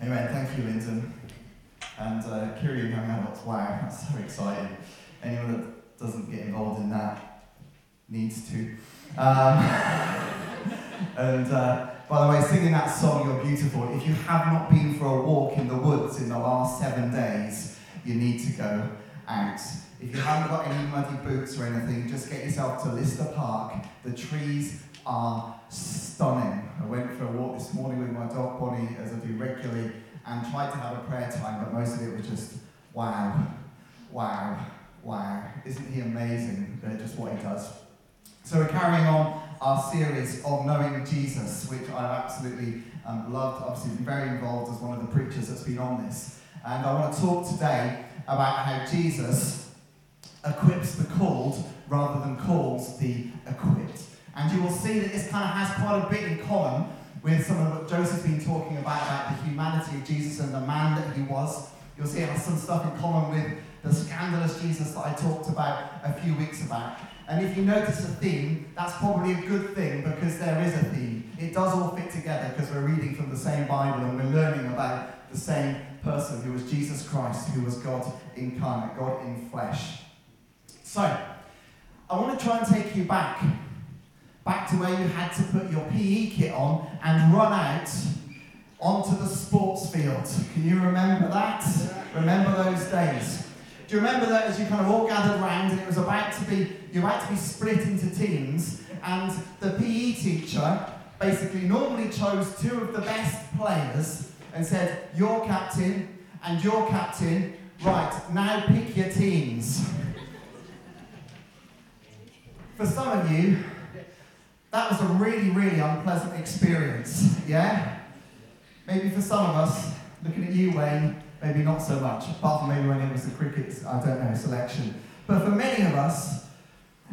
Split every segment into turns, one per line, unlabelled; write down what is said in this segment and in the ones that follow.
Amen. Thank you, Linton. And uh, Kiri Young Adults, wow, that's so exciting. Anyone that doesn't get involved in that needs to. Um, and uh, by the way, singing that song, You're Beautiful, if you have not been for a walk in the woods in the last seven days, you need to go out. If you haven't got any muddy boots or anything, just get yourself to Lister Park. The trees are stunning. I went for a walk this morning with my dog Bonnie, as I do regularly, and tried to have a prayer time, but most of it was just wow, wow, wow. Isn't he amazing just what he does? So we're carrying on our series of knowing Jesus, which I've absolutely um, loved. Obviously, been very involved as one of the preachers that's been on this. And I want to talk today about how Jesus equips the called rather than calls the equipped. And you will see that this kind of has quite a bit in common with some of what Joseph's been talking about, about the humanity of Jesus and the man that he was. You'll see it has some stuff in common with the scandalous Jesus that I talked about a few weeks about. And if you notice a theme, that's probably a good thing because there is a theme. It does all fit together because we're reading from the same Bible and we're learning about the same person who was Jesus Christ, who was God incarnate, God in flesh. So, I want to try and take you back back to where you had to put your PE kit on and run out onto the sports field. Can you remember that? Remember those days? Do you remember that as you kind of all gathered around and it was about to be, you had to be split into teams and the PE teacher basically normally chose two of the best players and said, your captain and your captain, right, now pick your teams. For some of you, that was a really, really unpleasant experience, yeah? Maybe for some of us, looking at you, Wayne, maybe not so much, apart from maybe when it was the cricket, I don't know, selection. But for many of us,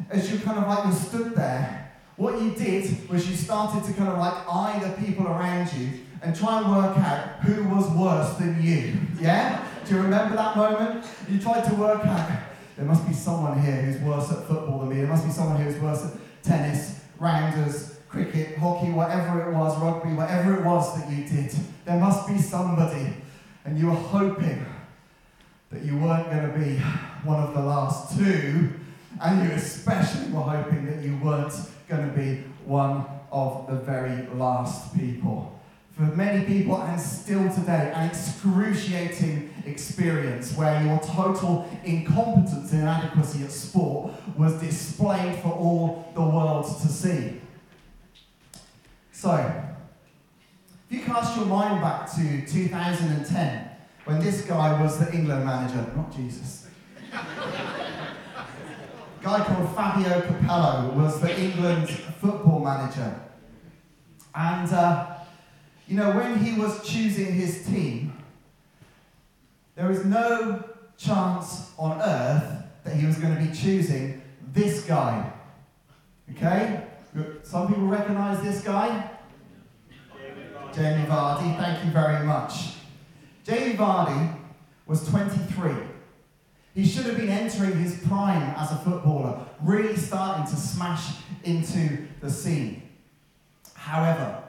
as you kind of like stood there, what you did was you started to kind of like eye the people around you and try and work out who was worse than you. Yeah? Do you remember that moment? You tried to work out, there must be someone here who's worse at football than me, there must be someone who's worse at tennis, rounders, cricket, hockey, whatever it was, rugby, whatever it was that you did. There must be somebody. And you were hoping that you weren't going to be one of the last two. And you especially were hoping that you weren't going to be one of the very last people. For many people, and still today, an excruciating experience where your total incompetence and inadequacy at sport was displayed for all the world to see. So, if you cast your mind back to 2010, when this guy was the England manager, not Jesus. a guy called Fabio Capello was the England football manager. And, uh, you know, when he was choosing his team, there is no chance on earth that he was going to be choosing this guy. Okay? Some people recognize this guy? Jamie Vardy, thank you very much. Jamie Vardy was 23. He should have been entering his prime as a footballer, really starting to smash into the scene. However,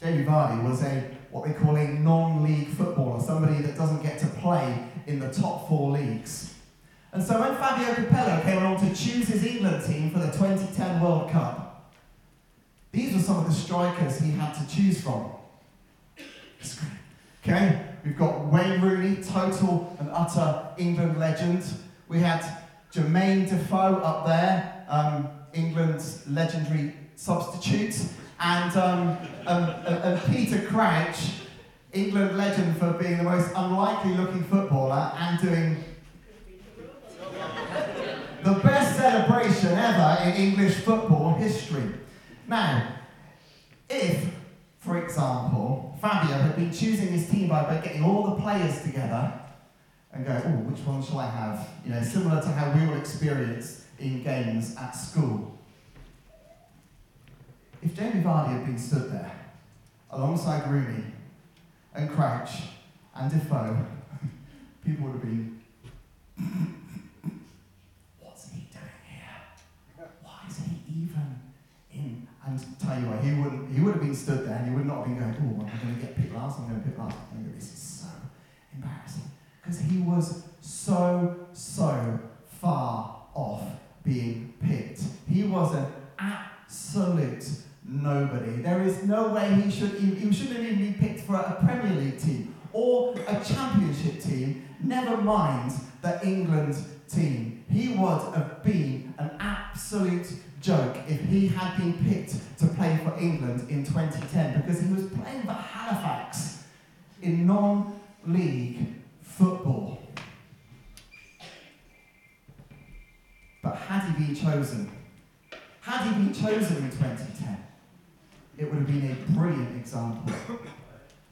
Jamie Vardy was a what they call a non-league footballer, somebody that doesn't get to play in the top four leagues. And so when Fabio Capello came along to choose his England team for the 2010 World Cup, these were some of the strikers he had to choose from. Okay, we've got Wayne Rooney, total and utter England legend. We had Jermaine Defoe up there, um, England's legendary substitute and, um, um, and Peter Crouch, England legend for being the most unlikely looking footballer and doing the best celebration ever in English football history. Now, if, for example, Fabio had been choosing his team by, getting all the players together and go, oh, which one shall I have? You know, similar to how we will experience in games at school. If Jamie Vardy had been stood there, alongside Rooney and Crouch and Defoe, people would have been, what's he doing here? Why is he even in? And tell you what, he would, he would have been stood there and he would not have been going, oh, I'm going to get picked last, I'm going to pick last. Go, this is so embarrassing. Because he was so, so far off being picked. He was an absolute I'm he shouldn't even be picked for a Premier League team or a Championship team, never mind the England team. He would have been an absolute joke if he had been picked to play for England in 2010 because he was playing for Halifax in non league football. But had he been chosen, had he been chosen in 2010, it would have been a brilliant example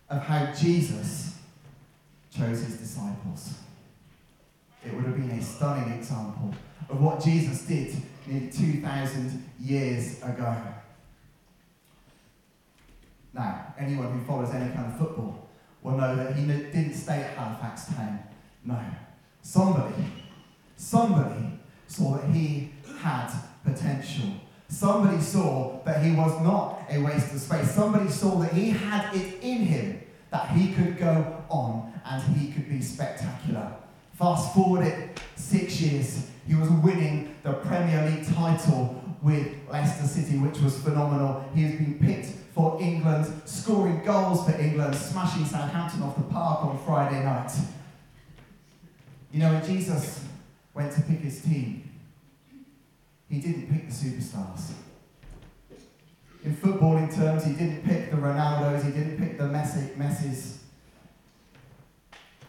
of how Jesus chose his disciples. It would have been a stunning example of what Jesus did nearly 2,000 years ago. Now, anyone who follows any kind of football will know that he didn't stay at Halifax Town. No. Somebody, somebody saw that he had potential. Somebody saw that he was not a waste of space. Somebody saw that he had it in him, that he could go on and he could be spectacular. Fast forward it six years, he was winning the Premier League title with Leicester City, which was phenomenal. He has been picked for England, scoring goals for England, smashing Southampton off the park on Friday night. You know, when Jesus went to pick his team, he didn't pick the superstars. In footballing terms, he didn't pick the Ronaldos, he didn't pick the Messi, Messis.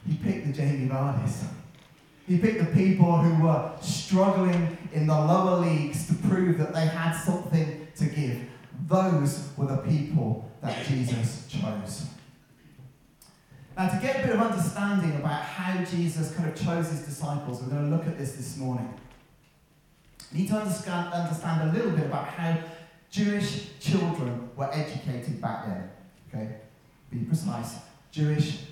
He picked the Jamie Vardys. He picked the people who were struggling in the lower leagues to prove that they had something to give. Those were the people that Jesus chose. Now, to get a bit of understanding about how Jesus kind of chose his disciples, we're going to look at this this morning. Need to understand, understand a little bit about how Jewish children were educated back then. Okay? Be precise. Jewish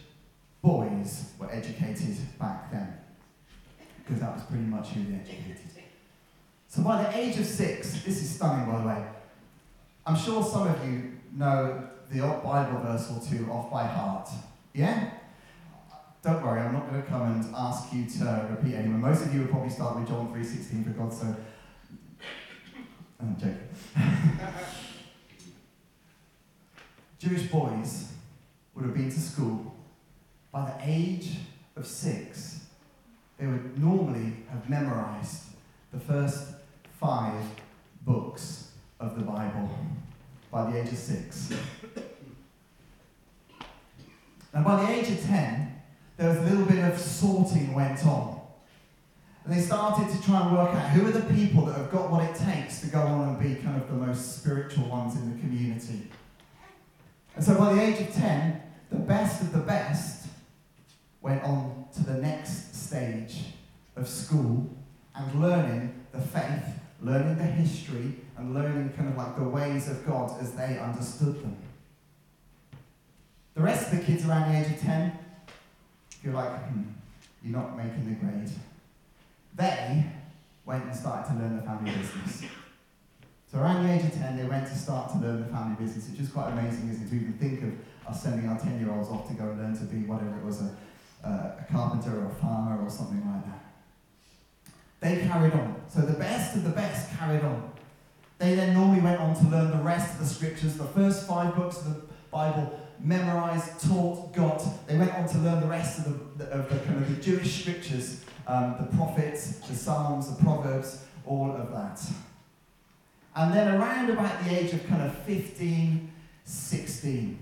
boys were educated back then because that was pretty much who they educated. So by the age of six, this is stunning by the way, I'm sure some of you know the old Bible verse or two off by heart. Yeah? Don't worry, I'm not going to come and ask you to repeat anymore. Most of you would probably start with John 3.16 for God's sake. I'm joking. Jewish boys would have been to school by the age of six they would normally have memorized the first five books of the Bible by the age of six. And by the age of 10, there was a little bit of sorting went on. And they started to try and work out who are the people that have got what it takes to go on and be kind of the most spiritual ones in the community. And so by the age of 10, the best of the best went on to the next stage of school and learning the faith, learning the history, and learning kind of like the ways of God as they understood them. The rest of the kids around the age of 10, you're like, hmm, you're not making the grade. They went and started to learn the family business. So around the age of 10, they went to start to learn the family business, which is quite amazing, isn't it, to even think of us sending our 10-year-olds off to go and learn to be whatever it was, a uh, a carpenter or a farmer or something like that. They carried on. So the best of the best carried on. They then normally went on to learn the rest of the scriptures, the first five books of the Bible, memorized, taught, got. They went on to learn the rest of the, of the kind of the Jewish scriptures, um, the prophets, the Psalms, the Proverbs, all of that. And then around about the age of kind of 15, 16,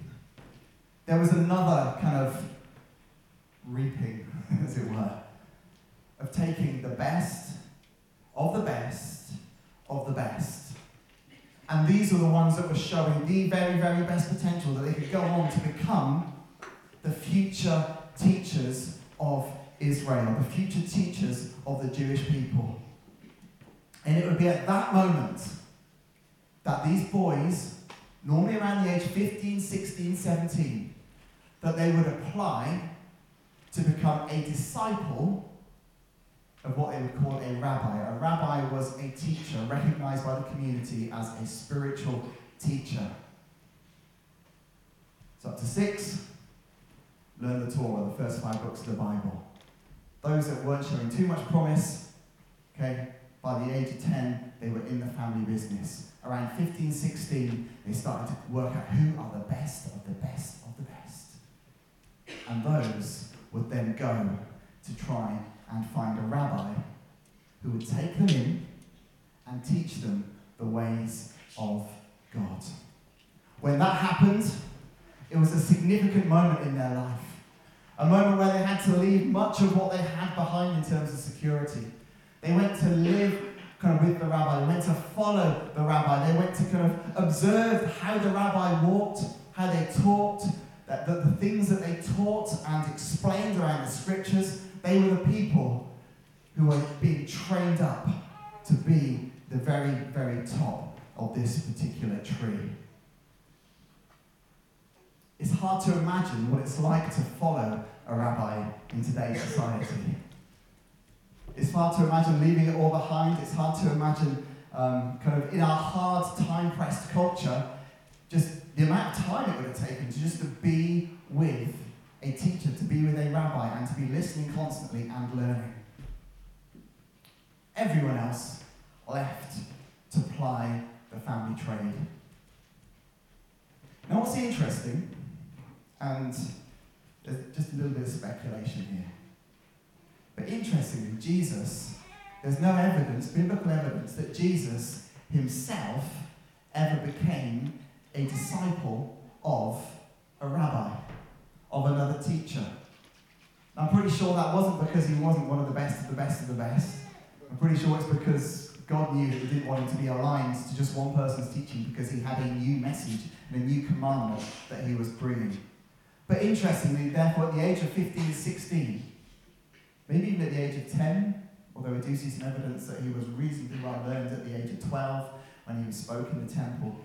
there was another kind of reaping, as it were, of taking the best of the best of the best. And these are the ones that were showing the very, very best potential that they could go on to become the future teachers of Israel, the future teachers of the Jewish people. And it would be at that moment that these boys, normally around the age 15, 16, 17, that they would apply to become a disciple of what they would call a rabbi. A rabbi was a teacher recognized by the community as a spiritual teacher. So up to six, learn the Torah, the first five books of the Bible. Those that weren't showing too much promise, okay, by the age of 10, they were in the family business. Around 15, 16, they started to work out who are the best of the best of the best. And those would then go to try and find a rabbi who would take them in and teach them the ways of God. When that happened, it was a significant moment in their life. A moment where they had to leave much of what they had behind in terms of security. They went to live kind of with the rabbi, they went to follow the rabbi, they went to kind of observe how the rabbi walked, how they taught, that the, the things that they taught and explained around the scriptures. They were the people who were being trained up to be the very, very top of this particular tree. It's hard to imagine what it's like to follow a rabbi in today's society. It's hard to imagine leaving it all behind. It's hard to imagine, um, kind of, in our hard, time pressed culture, just the amount of time it would have taken to just to be with a teacher, to be with a rabbi, and to be listening constantly and learning. Everyone else left to ply the family trade. Now, what's interesting, and there's just a little bit of speculation here, but interestingly, Jesus, there's no evidence, biblical evidence, that Jesus himself ever became a disciple of a rabbi, of another teacher. I'm pretty sure that wasn't because he wasn't one of the best of the best of the best. I'm pretty sure it's because God knew that he didn't want him to be aligned to just one person's teaching because he had a new message and a new commandment that he was bringing. But interestingly, therefore, at the age of 15, 16, maybe even at the age of 10, although we do see some evidence that he was reasonably well learned at the age of 12 when he spoke in the temple.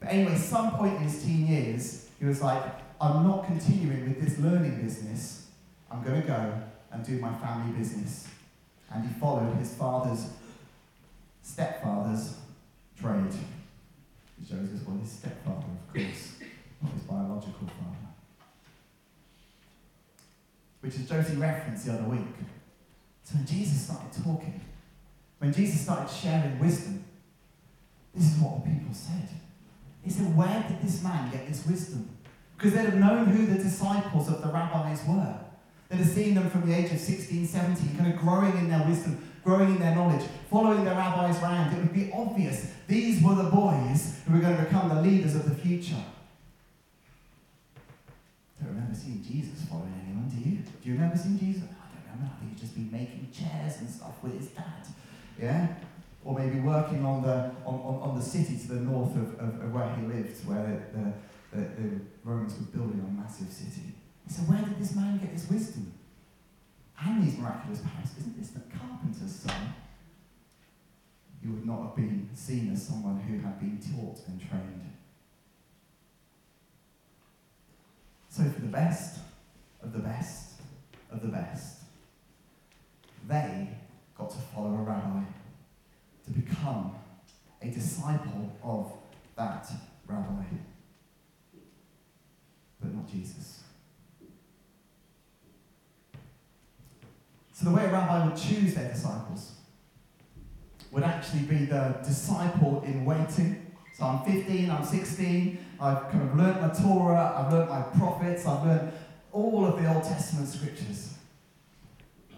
But anyway, some point in his teen years, he was like, I'm not continuing with this learning business. I'm going to go and do my family business. And he followed his father's stepfather's trade. Joseph was his stepfather, of course, not his biological father. Which is Josie referenced the other week. So when Jesus started talking, when Jesus started sharing wisdom, this is what the people said. They said, Where did this man get this wisdom? Because they'd have known who the disciples of the rabbis were. They'd have seen them from the age of 16, 17, kind of growing in their wisdom, growing in their knowledge, following their rabbis around. It would be obvious these were the boys who were going to become the leaders of the future. Don't remember seeing Jesus following anyone, do you? Do you remember seeing Jesus? I don't remember. I think he'd just been making chairs and stuff with his dad. Yeah? Or maybe working on the, on, on, on the city to the north of, of, of where he lived, where the, the, the Romans were building a massive city. So where did this man get his wisdom? And these miraculous powers? Isn't this the carpenter's son? He would not have been seen as someone who had been taught and trained. So for the best of the best of the best, they got to follow a rabbi to become a disciple of that rabbi. Not Jesus. So the way a rabbi would choose their disciples would actually be the disciple in waiting. So I'm 15, I'm 16, I've kind of learnt my Torah, I've learnt my prophets, I've learnt all of the Old Testament scriptures.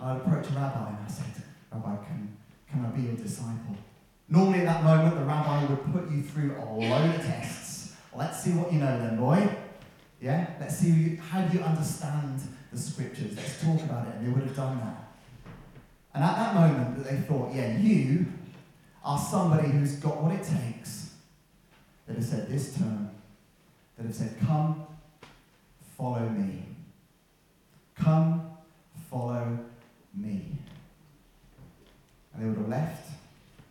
I'd approach a rabbi and I said, Rabbi, can, can I be your disciple? Normally at that moment, the rabbi would put you through a load of tests. Let's see what you know then, boy. Yeah? Let's see how do you understand the scriptures. Let's talk about it. And they would have done that. And at that moment, they thought, yeah, you are somebody who's got what it takes. That have said this term, that have said, come, follow me. Come, follow me. And they would have left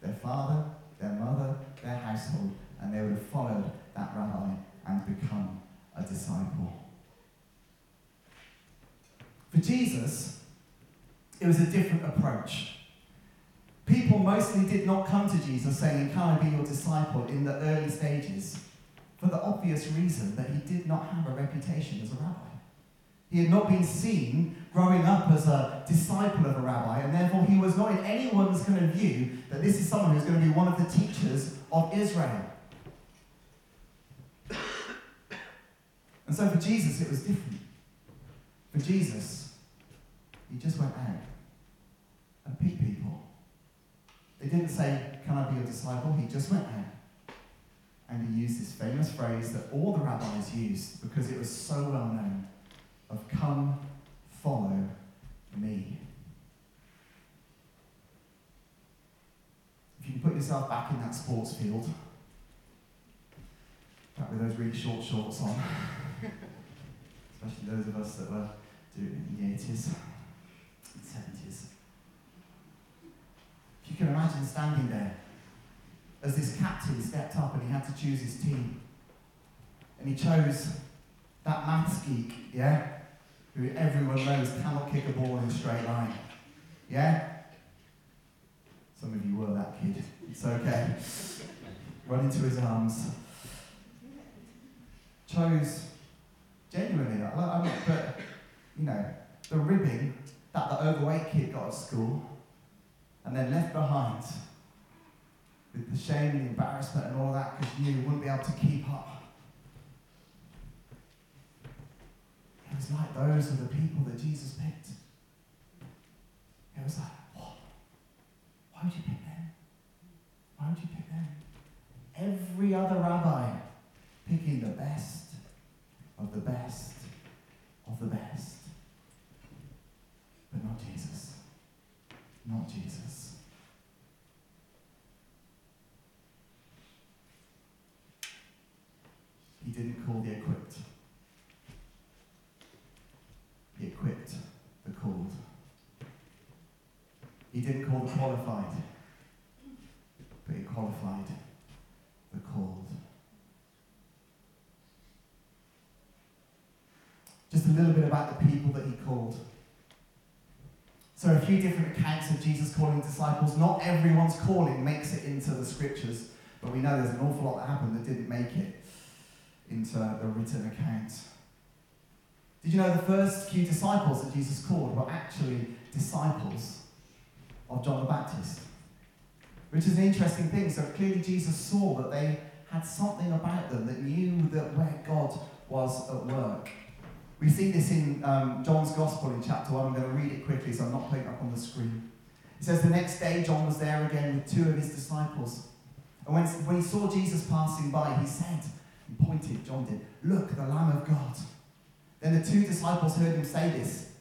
their father, their mother, their household, and they would have followed that rabbi and become a disciple. Jesus, it was a different approach. People mostly did not come to Jesus saying, Can I be your disciple in the early stages? For the obvious reason that he did not have a reputation as a rabbi. He had not been seen growing up as a disciple of a rabbi, and therefore he was not in anyone's kind of view that this is someone who's going to be one of the teachers of Israel. And so for Jesus, it was different. For Jesus, he just went out and picked people. They didn't say, Can I be your disciple? He just went out. And he used this famous phrase that all the rabbis used because it was so well known of come, follow me. If you can put yourself back in that sports field, back with those really short shorts on, especially those of us that were doing it in the 80s and 70s. If you can imagine standing there as this captain stepped up and he had to choose his team. And he chose that maths geek, yeah, who everyone knows cannot kick a ball in a straight line. Yeah? Some of you were that kid. It's okay. Run into his arms. Chose genuinely, I mean, but you know, the ribbing that the overweight kid got at school and then left behind with the shame and the embarrassment and all that because you wouldn't be able to keep up. It was like those are the people that Jesus picked. It was like, what? Why would you pick them? Why would you pick them? Every other rabbi picking the best of the best of the best. But not Jesus. Not Jesus. He didn't call the equipped. He equipped the called. He didn't call the qualified, but he qualified the called. Just a little bit about the people. So, a few different accounts of Jesus calling disciples. Not everyone's calling makes it into the scriptures, but we know there's an awful lot that happened that didn't make it into the written account. Did you know the first few disciples that Jesus called were actually disciples of John the Baptist? Which is an interesting thing. So clearly, Jesus saw that they had something about them that knew that where God was at work. We see this in um, John's Gospel in chapter 1. I'm going to read it quickly, so I'm not putting it up on the screen. It says, The next day, John was there again with two of his disciples. And when, when he saw Jesus passing by, he said, and pointed, John did, Look, the Lamb of God. Then the two disciples heard him say this,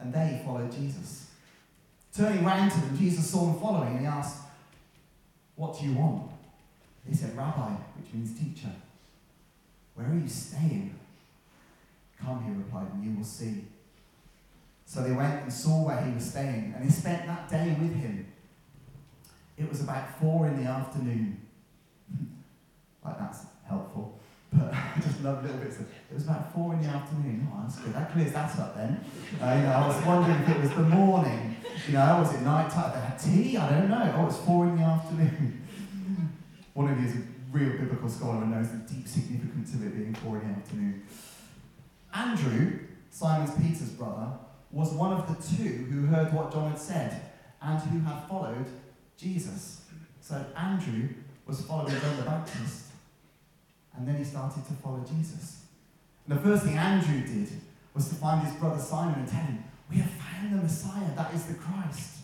and they followed Jesus. Turning round to them, Jesus saw them following, and he asked, What do you want? They said, Rabbi, which means teacher. Where are you staying? Come, he replied, and you will see. So they went and saw where he was staying, and they spent that day with him. It was about four in the afternoon. like that's helpful. But I just love little bits of it was about four in the afternoon. Oh, that's good. That clears that up then. Uh, you know, I was wondering if it was the morning. You know, was it night time? They had tea? I don't know. Oh, it's four in the afternoon. One of you is a real biblical scholar and knows the deep significance of it being four in the afternoon. Andrew, Simon's Peter's brother, was one of the two who heard what John had said and who had followed Jesus. So Andrew was following John the Baptist. And then he started to follow Jesus. And the first thing Andrew did was to find his brother Simon and tell him, We have found the Messiah, that is the Christ.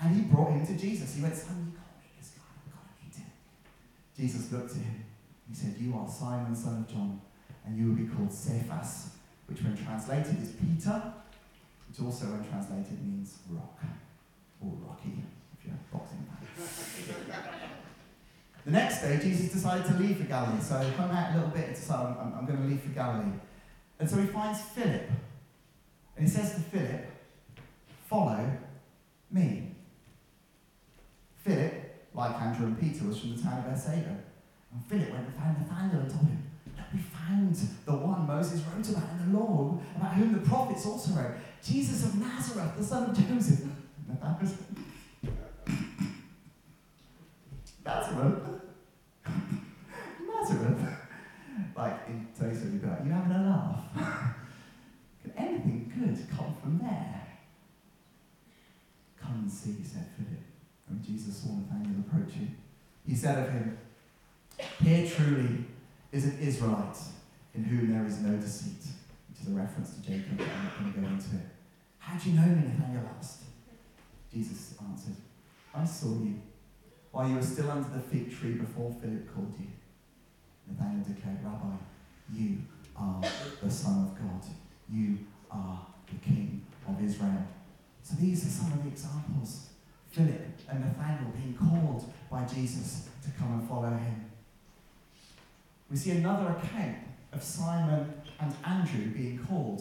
And he brought him to Jesus. He went, Simon, you can't eat this guy, you can't eat him. Jesus looked at him. He said, You are Simon, son of John, and you will be called Cephas, which when translated is Peter, which also when translated means rock, or rocky, if you're boxing The next day, Jesus decided to leave for Galilee. So he hung out a little bit and decided, I'm, I'm going to leave for Galilee. And so he finds Philip. And he says to Philip, Follow me. Philip, like Andrew and Peter, was from the town of Bethsaida. And Philip went and found Nathanael and told him, Found the one Moses wrote about in the law, about whom the prophets also wrote, Jesus of Nazareth, the son of Joseph. Nazareth? Nazareth? Like in said, you'd be like, you having a laugh? Can anything good come from there. Come and see, said Philip, And Jesus saw Nathanael approaching. He said of him, Here truly is an Israelite in whom there is no deceit, which is a reference to Jacob, I'm not going to go into it. How do you know me? Nathanael asked. Jesus answered, I saw you while you were still under the fig tree before Philip called you. Nathanael declared, Rabbi, you are the Son of God. You are the King of Israel. So these are some of the examples. Philip and Nathanael being called by Jesus to come and follow him. We see another account of Simon and Andrew being called.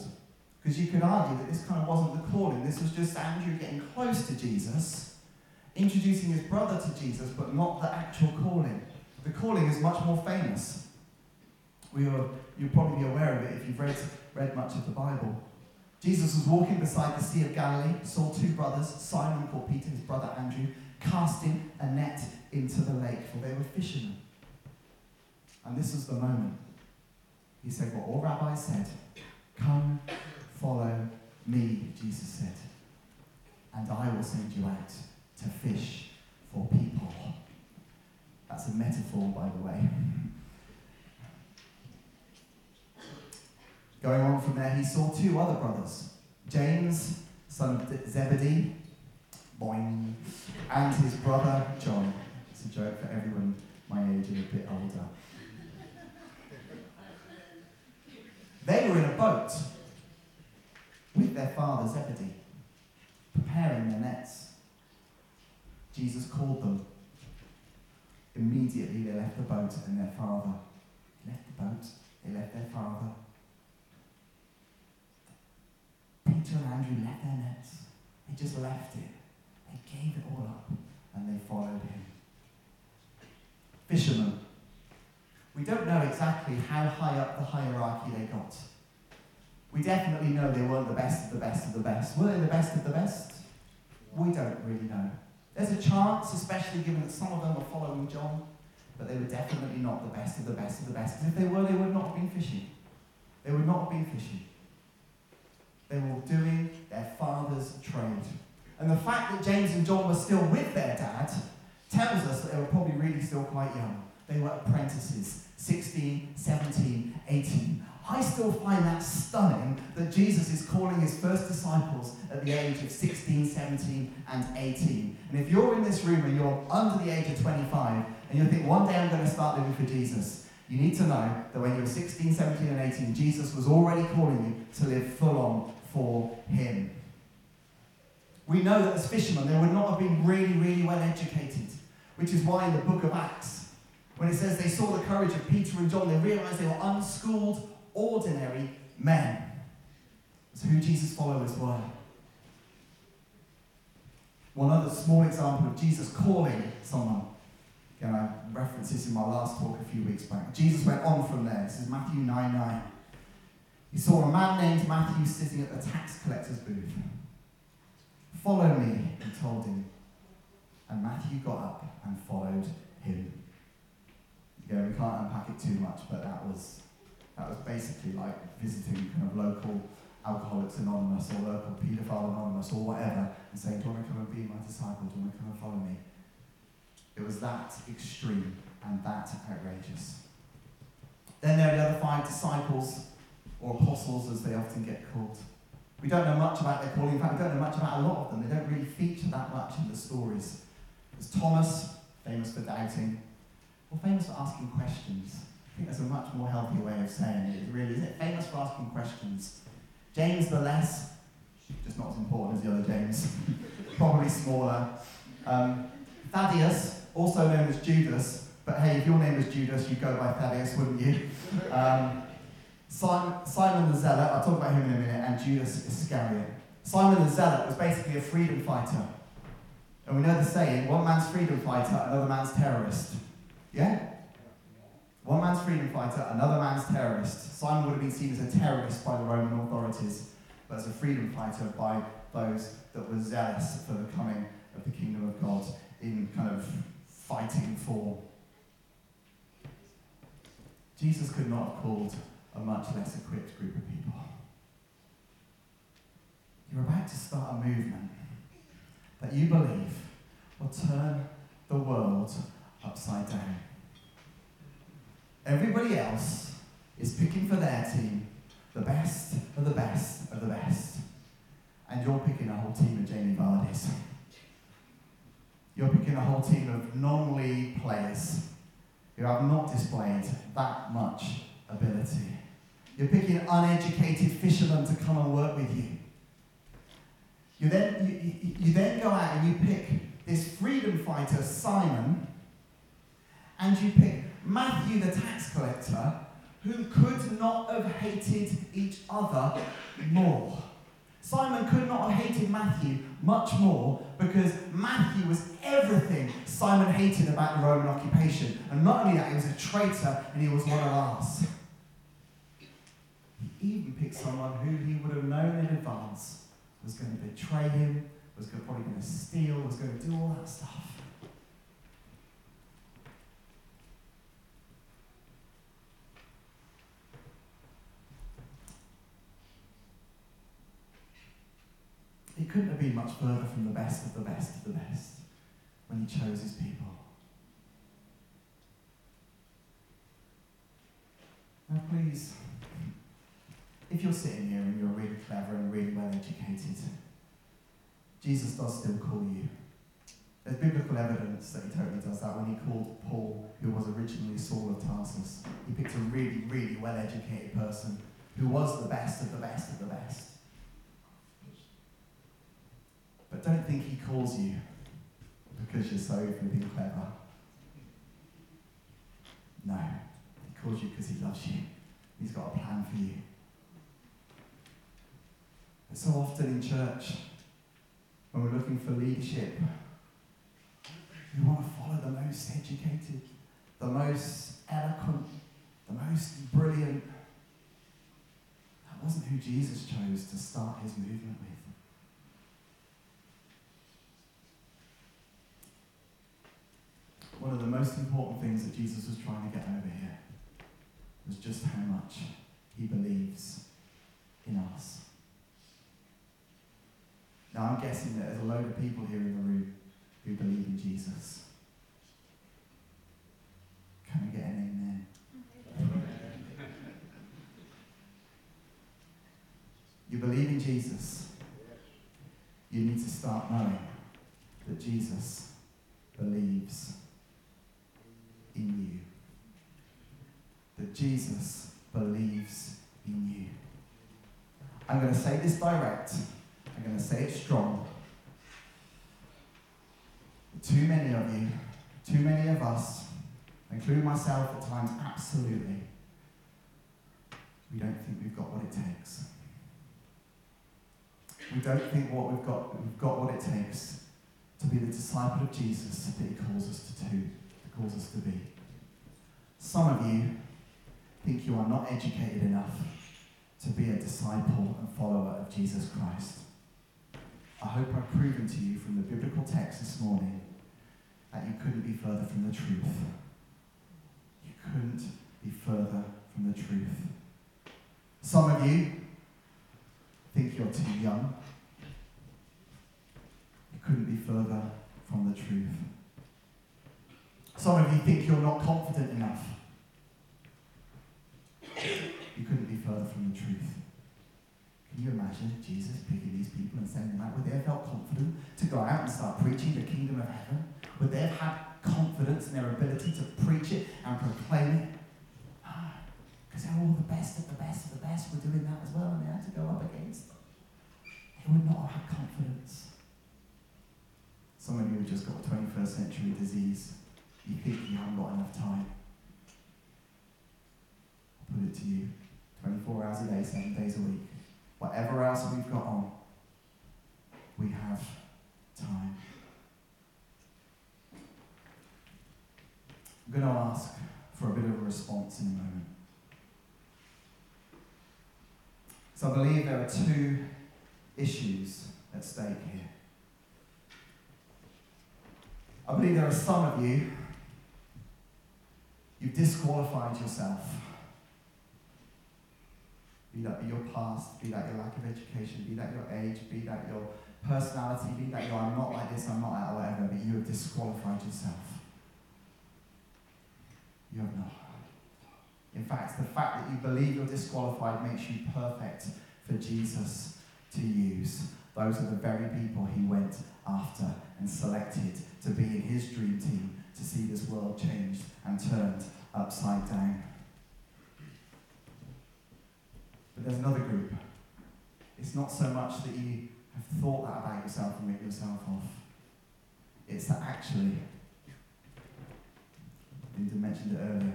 Because you could argue that this kind of wasn't the calling, this was just Andrew getting close to Jesus, introducing his brother to Jesus, but not the actual calling. The calling is much more famous. We are, you'll probably be aware of it if you've read, read much of the Bible. Jesus was walking beside the Sea of Galilee, saw two brothers, Simon called Peter, his brother Andrew, casting a net into the lake, for they were fishermen. And this was the moment. He said what all rabbis said Come, follow me, Jesus said, and I will send you out to fish for people. That's a metaphor, by the way. Going on from there, he saw two other brothers James, son of Zebedee, boing, and his brother John. It's a joke for everyone my age and a bit older. They were in a boat with their father Zebedee, preparing their nets. Jesus called them. Immediately they left the boat and their father. Left the boat, they left their father Peter and Andrew left their nets. They just left it. They gave it all up and they followed him. Fishermen. We don't know exactly how high up the hierarchy they got. We definitely know they weren't the best of the best of the best. Were they the best of the best? We don't really know. There's a chance, especially given that some of them are following John, but they were definitely not the best of the best of the best. If they were, they would not have been fishing. They would not have been fishing. They were doing their father's trade. And the fact that James and John were still with their dad tells us that they were probably really still quite young. They were apprentices, 16, 17, 18. I still find that stunning that Jesus is calling his first disciples at the age of 16, 17, and 18. And if you're in this room and you're under the age of 25 and you think, one day I'm going to start living for Jesus, you need to know that when you were 16, 17, and 18, Jesus was already calling you to live full on for him. We know that as fishermen, they would not have been really, really well educated, which is why in the book of Acts, when it says they saw the courage of Peter and John, they realized they were unschooled, ordinary men. That's who Jesus' followers were. One other small example of Jesus calling someone. Again, I referenced this in my last talk a few weeks back. Jesus went on from there. This is Matthew 9 9. He saw a man named Matthew sitting at the tax collector's booth. Follow me, he told him. And Matthew got up and followed him. Yeah, we can't unpack it too much, but that was that was basically like visiting kind of local Alcoholics Anonymous or local Paedophile Anonymous or whatever and saying, Do you want to come and be my disciple? Do you want to come and follow me? It was that extreme and that outrageous. Then there are the other five disciples or apostles as they often get called. We don't know much about their calling. In fact, we don't know much about a lot of them. They don't really feature that much in the stories. There's Thomas, famous for doubting, or famous for asking questions. I think that's a much more healthy way of saying it, really, isn't it? Famous for asking questions. James the less, just not as important as the other James, probably smaller. Um, Thaddeus, also known as Judas, but hey, if your name was Judas, you'd go by Thaddeus, wouldn't you? Um, Simon, Simon the Zealot, I'll talk about him in a minute, and Judas Iscariot. Simon the Zealot was basically a freedom fighter. And we know the saying one man's freedom fighter, another man's terrorist. Yeah? One man's freedom fighter, another man's terrorist. Simon would have been seen as a terrorist by the Roman authorities, but as a freedom fighter by those that were zealous for the coming of the kingdom of God in kind of fighting for. Jesus could not have called a much less equipped group of people. You're about to start a movement that you believe will turn the world upside down. Everybody else is picking for their team the best of the best of the best. And you're picking a whole team of Jamie Vardy's. You're picking a whole team of non league players who have not displayed that much ability. You're picking uneducated fishermen to come and work with you. You then, you, you, you then go out and you pick this freedom fighter, Simon, and you pick Matthew the tax collector, who could not have hated each other more. Simon could not have hated Matthew much more because Matthew was everything Simon hated about the Roman occupation. And not only that, he was a traitor and he was one of us. He even picked someone who he would have known in advance was going to betray him, was probably going to steal, was going to do all that stuff. He couldn't have been much further from the best of the best of the best when he chose his people. Now, please, if you're sitting here and you're really clever and really well educated, Jesus does still call you. There's biblical evidence that he totally does that when he called Paul, who was originally Saul of Tarsus. He picked a really, really well educated person who was the best of the best of the best. Don't think he calls you because you're so flipping clever. No, he calls you because he loves you. He's got a plan for you. But so often in church, when we're looking for leadership, we want to follow the most educated, the most eloquent, the most brilliant. That wasn't who Jesus chose to start his movement with. One of the most important things that Jesus was trying to get over here was just how much he believes in us. Now, I'm guessing that there's a load of people here in the room who believe in Jesus. Can I get an amen? you believe in Jesus. You need to start knowing that Jesus believes in you. That Jesus believes in you. I'm going to say this direct. I'm going to say it strong. Too many of you, too many of us, including myself at times, absolutely, we don't think we've got what it takes. We don't think what we've got, we've got what it takes to be the disciple of Jesus that he calls us to do calls us to be. Some of you you are not educated enough to be a disciple and follower of Jesus Christ. I hope I've proven to you from the biblical text this morning that you couldn't be further from the truth. You couldn't be further from the truth. Some of you think you're too young. You couldn't be further from the truth. Some of you think you're not confident enough. You couldn't be further from the truth. Can you imagine Jesus picking these people and sending them out? Would they have felt confident to go out and start preaching the kingdom of heaven? Would they have had confidence in their ability to preach it and proclaim it? Ah, because they're all the best of the best of the best were doing that as well, and they had to go up against them. They would not have had confidence. Some of you have just got 21st century disease you think you haven't got enough time. To you 24 hours a day, seven days a week. Whatever else we've got on, we have time. I'm going to ask for a bit of a response in a moment. So I believe there are two issues at stake here. I believe there are some of you You've disqualified yourself. Be that your past, be that your lack of education, be that your age, be that your personality, be that you I'm not like this, I'm not like that, whatever, but you have disqualified yourself. You have not. In fact, the fact that you believe you're disqualified makes you perfect for Jesus to use. Those are the very people he went after and selected to be in his dream team to see this world changed and turned upside down. There's another group. It's not so much that you have thought that about yourself and made yourself off. It's that actually, Linda mentioned it earlier,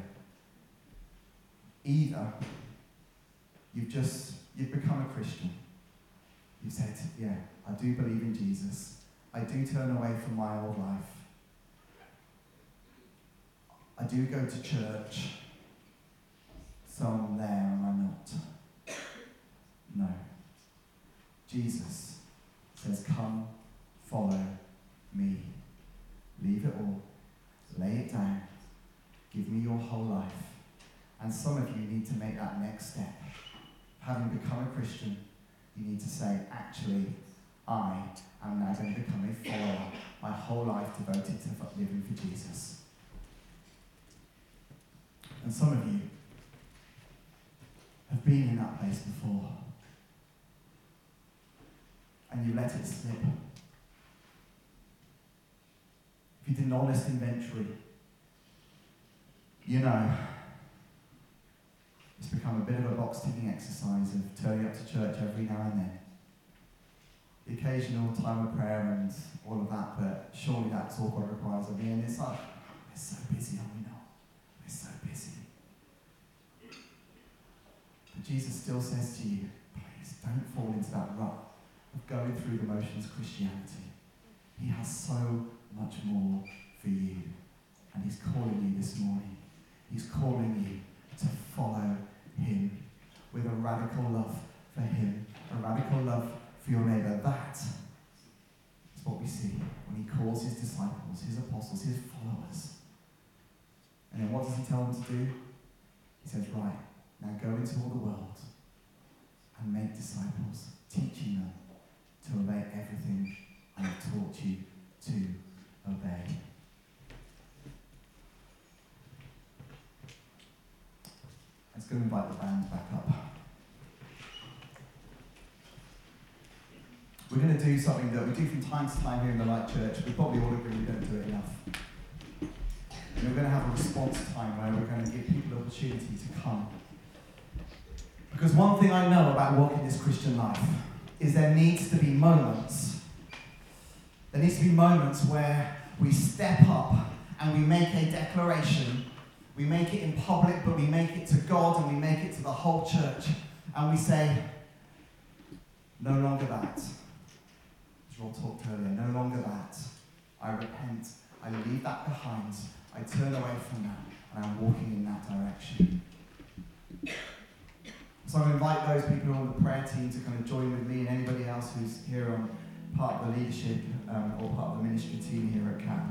either you've just, you've become a Christian. You've said, yeah, I do believe in Jesus. I do turn away from my old life. I do go to church. So I'm there and I'm not. No. Jesus says, Come, follow me. Leave it all. Lay it down. Give me your whole life. And some of you need to make that next step. Having become a Christian, you need to say, actually, I am now going to become a follower, my whole life devoted to living for Jesus. And some of you have been in that place before, and you let it slip. If you did an honest inventory, you know it's become a bit of a box ticking exercise of turning up to church every now and then. The occasional time of prayer and all of that, but surely that's all God requires of me. And it's like, we're so busy, are we not? We're so busy. But Jesus still says to you, please don't fall into that rut going through the motions of Christianity. He has so much more for you. And He's calling you this morning. He's calling you to follow him with a radical love for him, a radical love for your neighbour. That is what we see when he calls his disciples, his apostles, his followers. And then what does he tell them to do? He says, Right, now go into all the world and make disciples, teaching them to obey everything I have taught you to obey. Let's go invite the band back up. We're going to do something that we do from time to time here in the Light Church. We probably all agree we don't do it enough. And we're going to have a response time where we're going to give people the opportunity to come. Because one thing I know about walking this Christian life is there needs to be moments. There needs to be moments where we step up and we make a declaration we make it in public, but we make it to God and we make it to the whole church. And we say, no longer that. As Rob talked earlier, no longer that. I repent. I leave that behind. I turn away from that. And I'm walking in that direction. So I invite those people on the prayer team to kind of join with me and anybody else who's here on part of the leadership um, or part of the ministry team here at CAP.